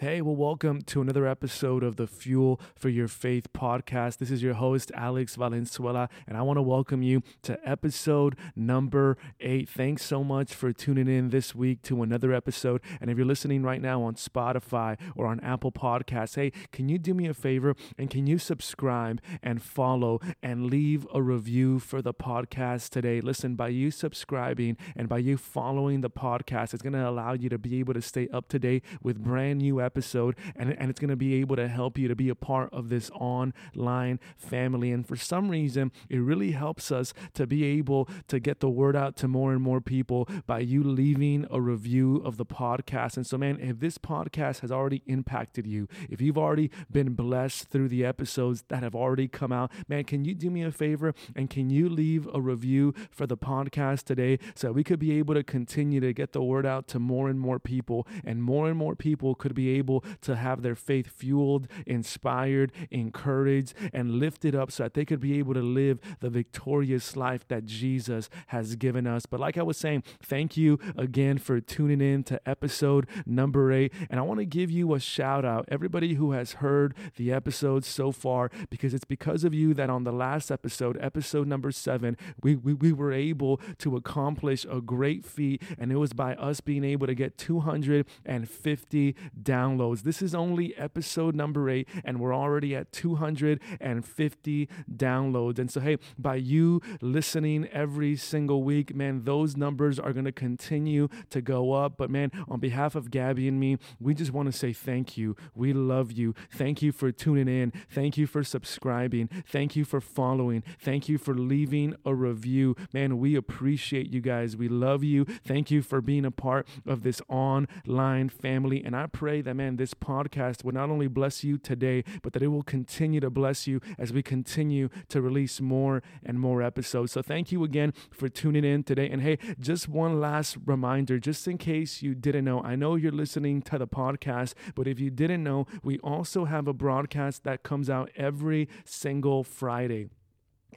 Hey, well, welcome to another episode of the Fuel for Your Faith podcast. This is your host, Alex Valenzuela, and I want to welcome you to episode number eight. Thanks so much for tuning in this week to another episode. And if you're listening right now on Spotify or on Apple Podcasts, hey, can you do me a favor and can you subscribe and follow and leave a review for the podcast today? Listen, by you subscribing and by you following the podcast, it's going to allow you to be able to stay up to date with brand new episodes episode, and, and it's going to be able to help you to be a part of this online family. And for some reason, it really helps us to be able to get the word out to more and more people by you leaving a review of the podcast. And so, man, if this podcast has already impacted you, if you've already been blessed through the episodes that have already come out, man, can you do me a favor and can you leave a review for the podcast today so we could be able to continue to get the word out to more and more people and more and more people could be able able to have their faith fueled, inspired, encouraged, and lifted up so that they could be able to live the victorious life that Jesus has given us. But like I was saying, thank you again for tuning in to episode number eight. And I want to give you a shout out, everybody who has heard the episodes so far, because it's because of you that on the last episode, episode number seven, we, we, we were able to accomplish a great feat. And it was by us being able to get 250 downloads downloads. This is only episode number eight, and we're already at 250 downloads. And so, hey, by you listening every single week, man, those numbers are going to continue to go up. But man, on behalf of Gabby and me, we just want to say thank you. We love you. Thank you for tuning in. Thank you for subscribing. Thank you for following. Thank you for leaving a review. Man, we appreciate you guys. We love you. Thank you for being a part of this online family. And I pray that, man, this podcast will not only bless you today, but that it will continue to bless you as we continue to release more and more episodes. So thank you again for tuning in today. And hey, just one last reminder, just in case you didn't know, I know you're listening to the podcast, but if you didn't know, we also have a broadcast that comes out every single Friday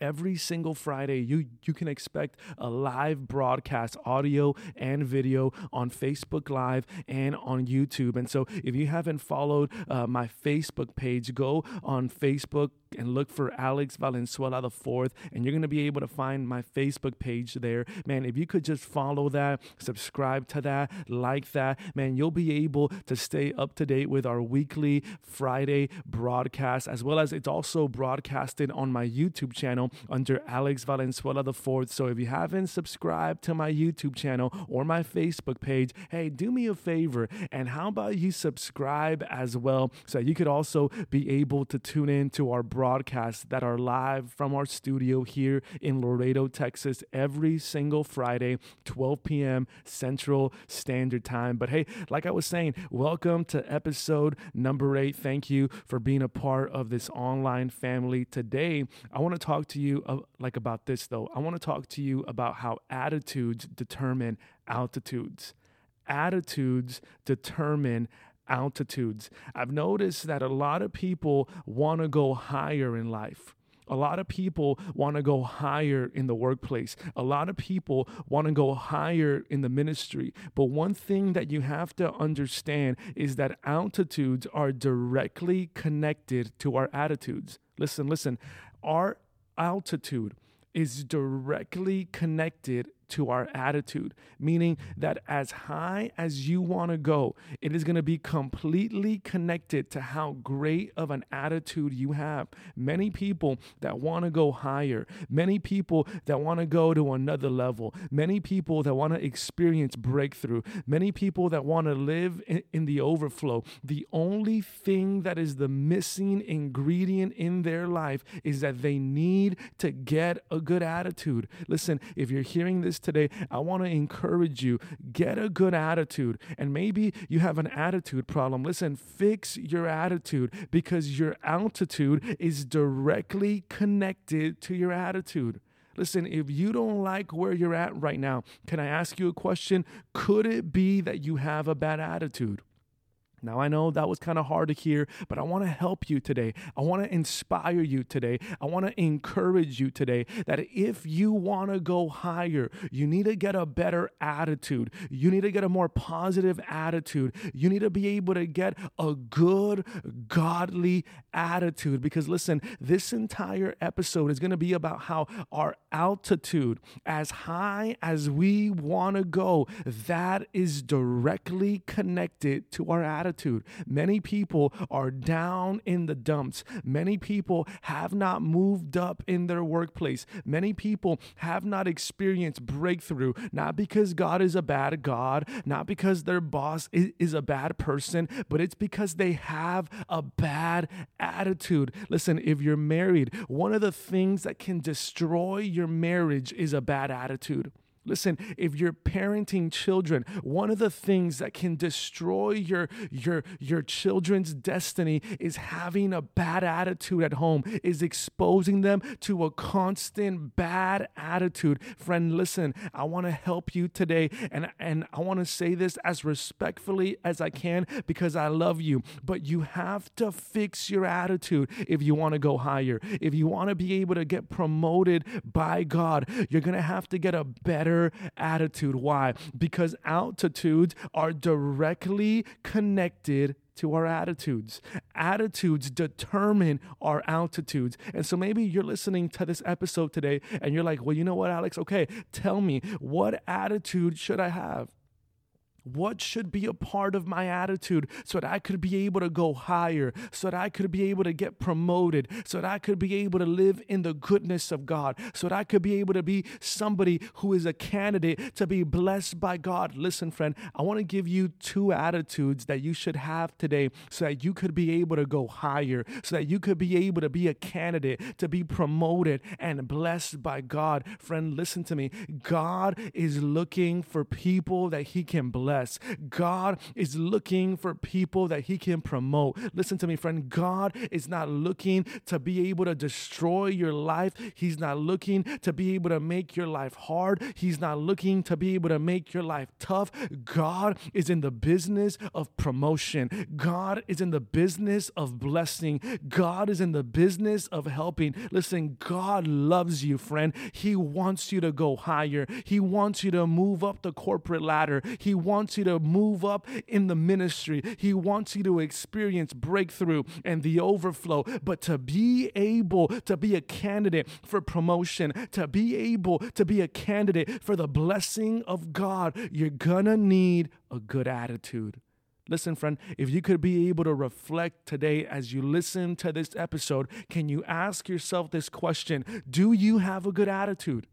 every single Friday, you, you can expect a live broadcast, audio and video on Facebook Live and on YouTube. And so if you haven't followed uh, my Facebook page, go on Facebook and look for Alex Valenzuela the fourth, and you're gonna be able to find my Facebook page there. Man, if you could just follow that, subscribe to that, like that, man, you'll be able to stay up to date with our weekly Friday broadcast, as well as it's also broadcasted on my YouTube channel under Alex Valenzuela the fourth. So if you haven't subscribed to my YouTube channel or my Facebook page, hey, do me a favor, and how about you subscribe as well, so you could also be able to tune in to our broadcasts that are live from our studio here in Laredo, Texas, every single Friday, 12 p.m. Central Standard Time. But hey, like I was saying, welcome to episode number eight. Thank you for being a part of this online family. Today, I want to talk to you uh, like about this though. I want to talk to you about how attitudes determine altitudes. Attitudes determine altitudes. I've noticed that a lot of people want to go higher in life. A lot of people want to go higher in the workplace. A lot of people want to go higher in the ministry. But one thing that you have to understand is that altitudes are directly connected to our attitudes. Listen, listen. Our altitude is directly connected to our attitude, meaning that as high as you want to go, it is going to be completely connected to how great of an attitude you have. Many people that want to go higher, many people that want to go to another level, many people that want to experience breakthrough, many people that want to live in, in, the overflow. The only thing that is the missing ingredient in their life is that they need to get a good attitude. Listen, if you're hearing this today, I want to encourage you get a good attitude. And maybe you have an attitude problem. Listen, fix your attitude because your altitude is directly connected to your attitude. Listen, if you don't like where you're at right now, can I ask you a question? Could it be that you have a bad attitude? Now, I know that was kind of hard to hear, but I want to help you today. I want to inspire you today. I want to encourage you today that if you want to go higher, you need to get a better attitude. You need to get a more positive attitude. You need to be able to get a good, godly attitude. Because listen, this entire episode is going to be about how our altitude, as high as we want to go, that is directly connected to our attitude attitude. Many people are down in the dumps. Many people have not moved up in their workplace. Many people have not experienced breakthrough, not because God is a bad God, not because their boss is, a bad person, but it's because they have a bad attitude. Listen, if you're married, one of the things that can destroy your marriage is a bad attitude. Listen, if you're parenting children, one of the things that can destroy your your your children's destiny is having a bad attitude at home, is exposing them to a constant bad attitude. Friend, listen, I want to help you today and and I want to say this as respectfully as I can because I love you, but you have to fix your attitude if you want to go higher. If you want to be able to get promoted by God, you're going to have to get a better better attitude. Why? Because altitudes are directly connected to our attitudes. Attitudes determine our altitudes. And so maybe you're listening to this episode today and you're like, well, you know what, Alex? Okay, tell me, what attitude should I have? What should be a part of my attitude so that I could be able to go higher, so that I could be able to get promoted, so that I could be able to live in the goodness of God, so that I could be able to be somebody who is a candidate to be blessed by God? Listen, friend, I want to give you two attitudes that you should have today so that you could be able to go higher, so that you could be able to be a candidate to be promoted and blessed by God. Friend, listen to me. God is looking for people that He can bless God is looking for people that He can promote. Listen to me, friend. God is not looking to be able to destroy your life. He's not looking to be able to make your life hard. He's not looking to be able to make your life tough. God is in the business of promotion. God is in the business of blessing. God is in the business of helping. Listen, God loves you, friend. He wants you to go higher. He wants you to move up the corporate ladder. He wants wants you to move up in the ministry. He wants you to experience breakthrough and the overflow. But to be able to be a candidate for promotion, to be able to be a candidate for the blessing of God, you're gonna need a good attitude. Listen, friend, if you could be able to reflect today as you listen to this episode, can you ask yourself this question Do you have a good attitude?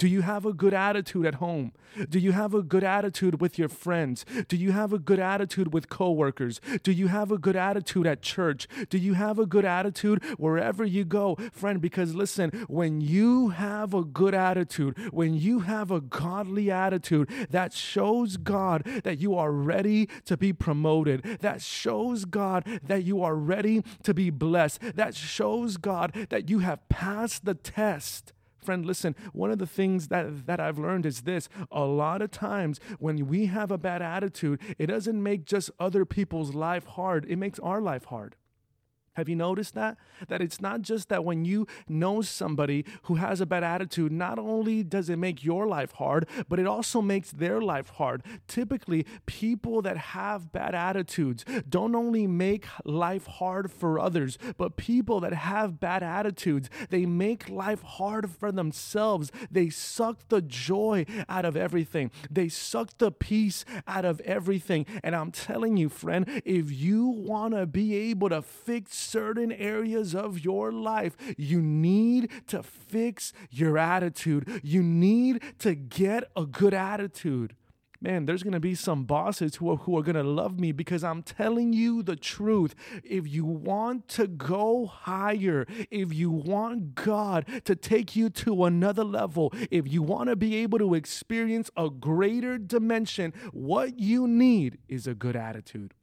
Do you have a good attitude at home? Do you have a good attitude with your friends? Do you have a good attitude with coworkers? Do you have a good attitude at church? Do you have a good attitude wherever you go? Friend, because listen, when you have a good attitude, when you have a godly attitude, that shows God that you are ready to be promoted. That shows God that you are ready to be blessed. That shows God that you have passed the test Friend, listen, one of the things that, that I've learned is this a lot of times when we have a bad attitude, it doesn't make just other people's life hard, it makes our life hard. Have you noticed that? That it's not just that when you know somebody who has a bad attitude, not only does it make your life hard, but it also makes their life hard. Typically, people that have bad attitudes don't only make life hard for others, but people that have bad attitudes, they make life hard for themselves. They suck the joy out of everything, they suck the peace out of everything. And I'm telling you, friend, if you want to be able to fix certain areas of your life, you need to fix your attitude. You need to get a good attitude man, there's to be some bosses who are, who are to love me because I'm telling you the truth. If you want to go higher, if you want God to take you to another level, if you want to be able to experience a greater dimension, what you need is a good attitude.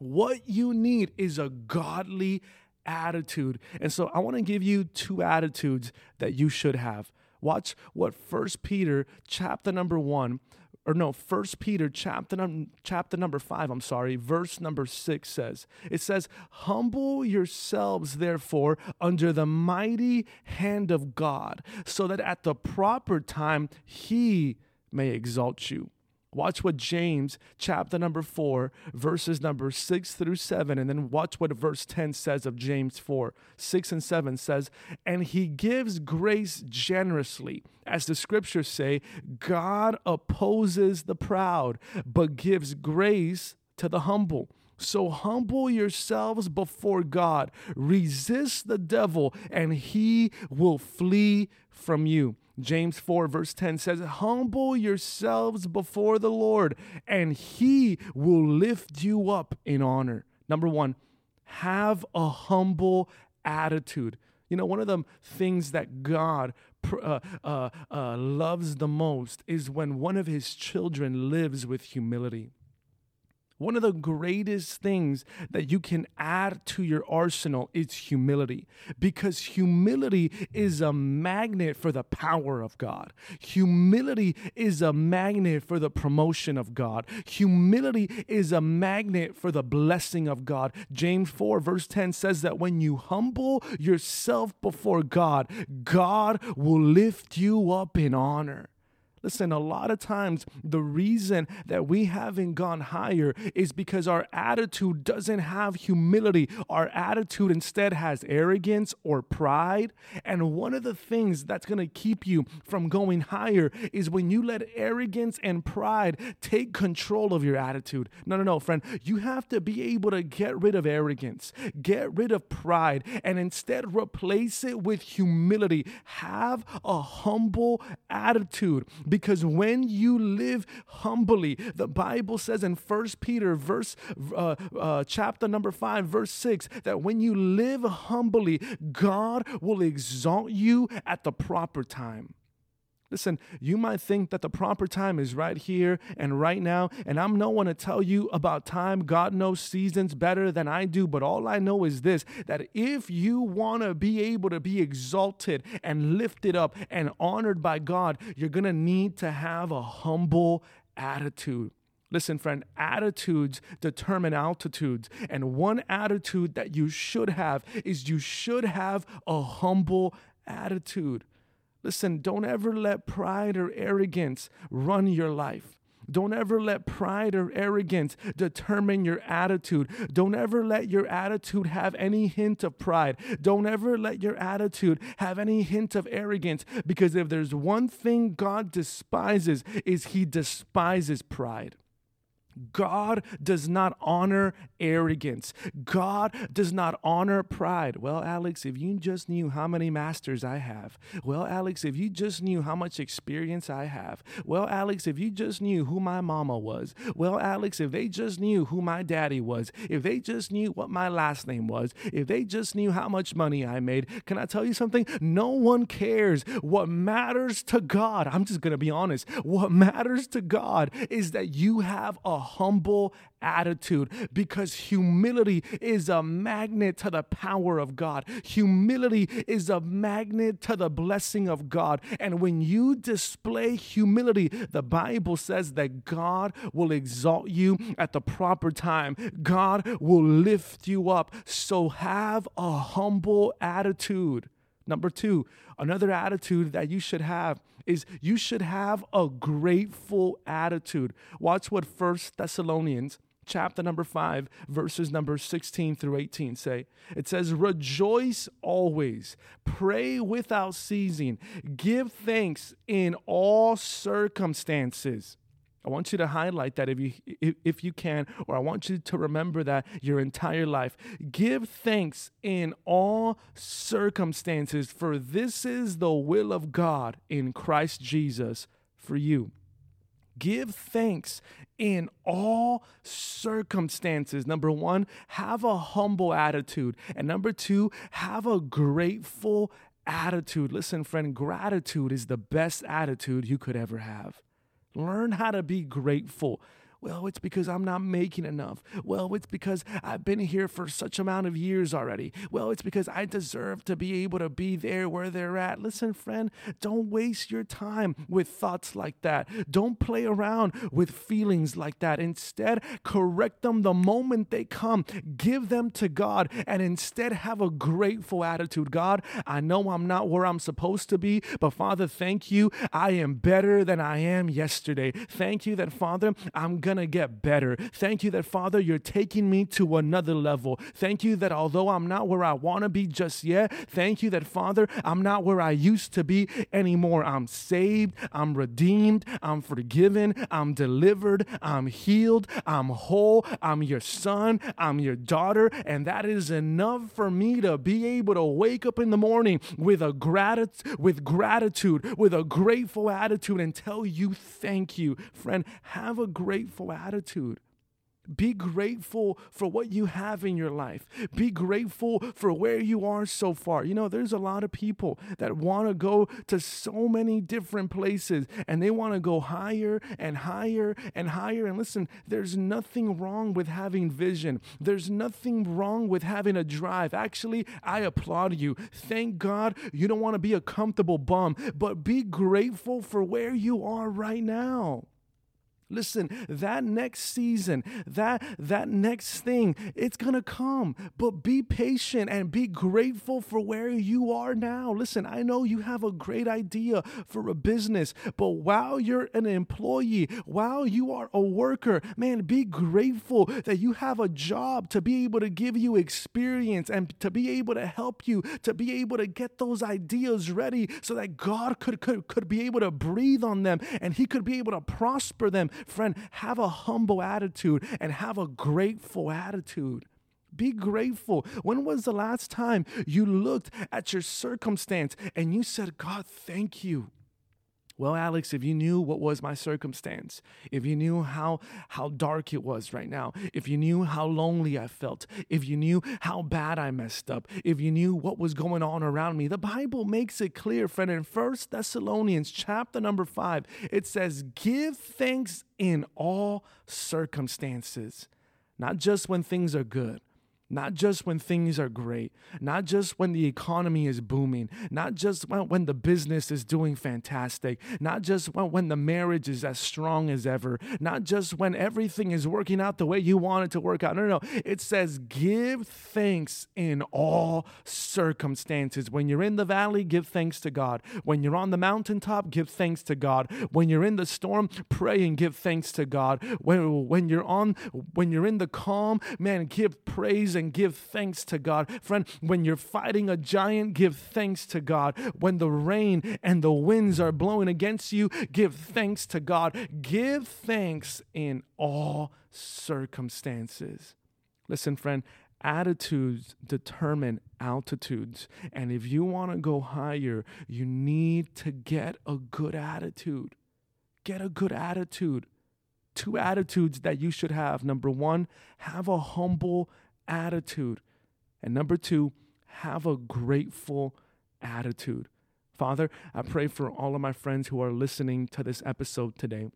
What you need is a godly attitude. And so I want to give you two attitudes that you should have. Watch what First Peter chapter number 1 or no, First Peter chapter num- chapter number 5, I'm sorry, verse number 6 says. It says, "Humble yourselves therefore under the mighty hand of God, so that at the proper time he may exalt you." Watch what James chapter number 4 verses number 6 through 7 and then watch what verse 10 says of James 4. 6 and 7 says, "And he gives grace generously." As the scriptures say, God opposes the proud, but gives grace to the humble. So humble yourselves before God. Resist the devil, and he will flee from you. James 4, verse 10 says, Humble yourselves before the Lord, and he will lift you up in honor. Number one, have a humble attitude. You know, one of the things that God uh, uh, uh, loves the most is when one of his children lives with humility. One of the greatest things that you can add to your arsenal is humility because humility is a magnet for the power of God. Humility is a magnet for the promotion of God. Humility is a magnet for the blessing of God. James 4, verse 10 says that when you humble yourself before God, God will lift you up in honor. Listen, a lot of times the reason that we haven't gone higher is because our attitude doesn't have humility. Our attitude instead has arrogance or pride. And one of the things that's going to keep you from going higher is when you let arrogance and pride take control of your attitude. No, no, no, friend. You have to be able to get rid of arrogance, get rid of pride, and instead replace it with humility. Have a humble attitude because when you live humbly, the Bible says in First Peter, verse uh, uh, chapter number five, verse six, that when you live humbly, God will exalt you at the proper time. Listen, you might think that the proper time is right here and right now, and I'm no one to tell you about time. God knows seasons better than I do, but all I know is this that if you want to be able to be exalted and lifted up and honored by God, you're going to need to have a humble attitude. Listen, friend, attitudes determine altitudes. And one attitude that you should have is you should have a humble attitude. Listen, don't ever let pride or arrogance run your life. Don't ever let pride or arrogance determine your attitude. Don't ever let your attitude have any hint of pride. Don't ever let your attitude have any hint of arrogance because if there's one thing God despises is he despises pride. God does not honor arrogance. God does not honor pride. Well, Alex, if you just knew how many masters I have. Well, Alex, if you just knew how much experience I have. Well, Alex, if you just knew who my mama was. Well, Alex, if they just knew who my daddy was. If they just knew what my last name was. If they just knew how much money I made. Can I tell you something? No one cares. What matters to God, I'm just going to be honest. What matters to God is that you have a humble attitude because humility is a magnet to the power of God. Humility is a magnet to the blessing of God. And when you display humility, the Bible says that God will exalt you at the proper time, God will lift you up. So have a humble attitude. Number two, another attitude that you should have is you should have a grateful attitude. Watch what First Thessalonians chapter number 5 verses number 16 through 18 say it says rejoice always pray without ceasing give thanks in all circumstances I want you to highlight that if you if, you can, or I want you to remember that your entire life. Give thanks in all circumstances, for this is the will of God in Christ Jesus for you. Give thanks in all circumstances. Number one, have a humble attitude. And number two, have a grateful attitude. Listen, friend, gratitude is the best attitude you could ever have. Learn how to be grateful. Well, it's because I'm not making enough. Well, it's because I've been here for such amount of years already. Well, it's because I deserve to be able to be there where they're at. Listen, friend, don't waste your time with thoughts like that. Don't play around with feelings like that. Instead, correct them the moment they come. Give them to God and instead have a grateful attitude. God, I know I'm not where I'm supposed to be, but Father, thank you. I am better than I am yesterday. Thank you that, Father, I'm to get better. Thank you that, Father, you're taking me to another level. Thank you that although I'm not where I want to be just yet, thank you that, Father, I'm not where I used to be anymore. I'm saved, I'm redeemed, I'm forgiven, I'm delivered, I'm healed, I'm whole, I'm your son, I'm your daughter, and that is enough for me to be able to wake up in the morning with a gratitude with gratitude, with a grateful attitude and tell you thank you. Friend, have a grateful attitude. Be grateful for what you have in your life. Be grateful for where you are so far. You know, there's a lot of people that want to go to so many different places and they want to go higher and higher and higher. And listen, there's nothing wrong with having vision, there's nothing wrong with having a drive. Actually, I applaud you. Thank God you don't want to be a comfortable bum, but be grateful for where you are right now. Listen, that next season, that that next thing, it's going to come. But be patient and be grateful for where you are now. Listen, I know you have a great idea for a business, but while you're an employee, while you are a worker, man, be grateful that you have a job to be able to give you experience and to be able to help you to be able to get those ideas ready so that God could could, could be able to breathe on them and he could be able to prosper them Friend, have a humble attitude and have a grateful attitude. Be grateful. When was the last time you looked at your circumstance and you said, God, thank you? Well, Alex, if you knew what was my circumstance, if you knew how how dark it was right now, if you knew how lonely I felt, if you knew how bad I messed up, if you knew what was going on around me, the Bible makes it clear, friend. In First Thessalonians chapter number 5, it says, "Give thanks in all circumstances." Not just when things are good, not just when things are great, not just when the economy is booming, not just when, when the business is doing fantastic, not just when, when the marriage is as strong as ever, not just when everything is working out the way you want it to work out. No, no, no. It says, give thanks in all circumstances. When you're in the valley, give thanks to God. When you're on the mountaintop, give thanks to God. When you're in the storm, pray and give thanks to God. When, when you're on, when you're in the calm, man, give praise and give thanks to God. Friend, when you're fighting a giant, give thanks to God. When the rain and the winds are blowing against you, give thanks to God. Give thanks in all circumstances. Listen, friend, attitudes determine altitudes. And if you want to go higher, you need to get a good attitude. Get a good attitude. Two attitudes that you should have. Number one, have a humble attitude. And number two, have a grateful attitude. Father, I pray for all of my friends who are listening to this episode today.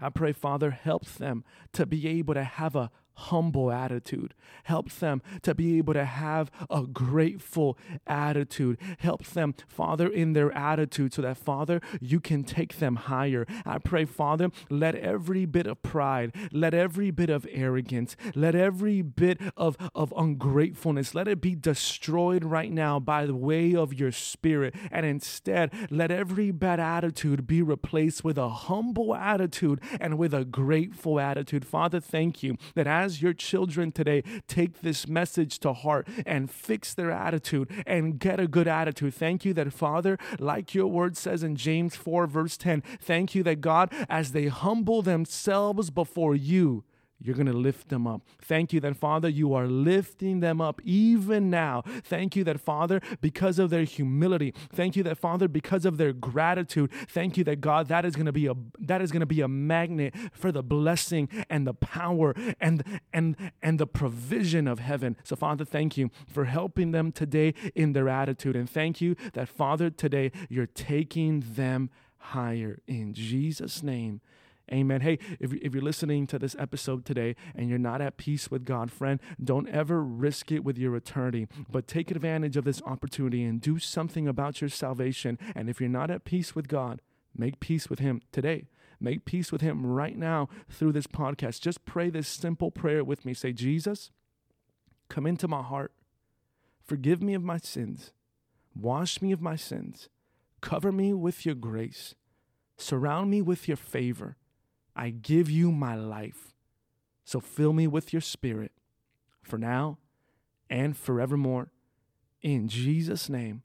I pray, Father, help them to be able to have a humble attitude. helps them to be able to have a grateful attitude. helps them, Father, in their attitude so that, Father, you can take them higher. I pray, Father, let every bit of pride, let every bit of arrogance, let every bit of, of ungratefulness, let it be destroyed right now by the way of your spirit. And instead, let every bad attitude be replaced with a humble attitude and with a grateful attitude. Father, thank you that as as your children today take this message to heart and fix their attitude and get a good attitude. Thank you that, Father, like your word says in James 4, verse 10, thank you that, God, as they humble themselves before you, you're going to lift them up. Thank you that, Father, you are lifting them up even now. Thank you that, Father, because of their humility. Thank you that, Father, because of their gratitude. Thank you that, God, that is going to be a that is going to be a magnet for the blessing and the power and and and the provision of heaven. So, Father, thank you for helping them today in their attitude. And thank you that, Father, today you're taking them higher. In Jesus' name, Amen. Hey, if, if you're listening to this episode today and you're not at peace with God, friend, don't ever risk it with your eternity, but take advantage of this opportunity and do something about your salvation. And if you're not at peace with God, make peace with Him today. Make peace with Him right now through this podcast. Just pray this simple prayer with me. Say, Jesus, come into my heart. Forgive me of my sins. Wash me of my sins. Cover me with your grace. Surround me with your favor. I give you my life. So fill me with your spirit for now and forevermore. In Jesus' name,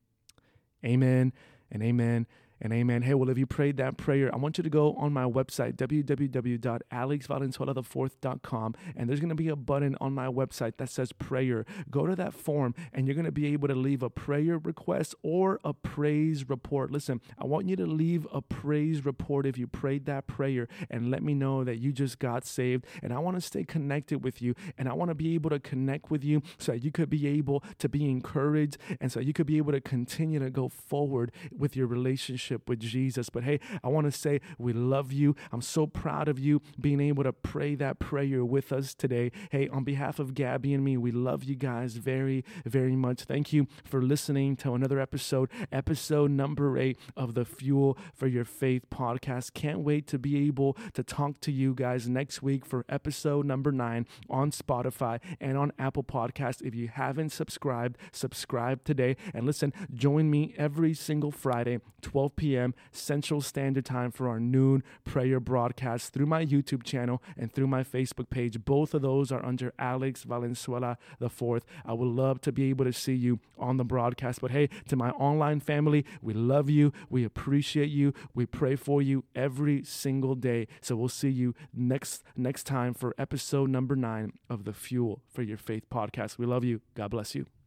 amen and amen and amen. Hey, well, if you prayed that prayer, I want you to go on my website, www.alexvalenzuela4th.com, and there's going to be a button on my website that says prayer. Go to that form, and you're going to be able to leave a prayer request or a praise report. Listen, I want you to leave a praise report if you prayed that prayer and let me know that you just got saved. And I want to stay connected with you, and I want to be able to connect with you so you could be able to be encouraged and so you could be able to continue to go forward with your relationship relationship with Jesus. But hey, I want to say we love you. I'm so proud of you being able to pray that prayer with us today. Hey, on behalf of Gabby and me, we love you guys very, very much. Thank you for listening to another episode, episode number eight of the Fuel for Your Faith podcast. Can't wait to be able to talk to you guys next week for episode number nine on Spotify and on Apple Podcast. If you haven't subscribed, subscribe today. And listen, join me every single Friday, 12 p.m. Central Standard Time for our noon prayer broadcast through my YouTube channel and through my Facebook page. Both of those are under Alex Valenzuela the fourth. I would love to be able to see you on the broadcast. But hey, to my online family, we love you. We appreciate you. We pray for you every single day. So we'll see you next next time for episode number nine of the Fuel for Your Faith podcast. We love you. God bless you.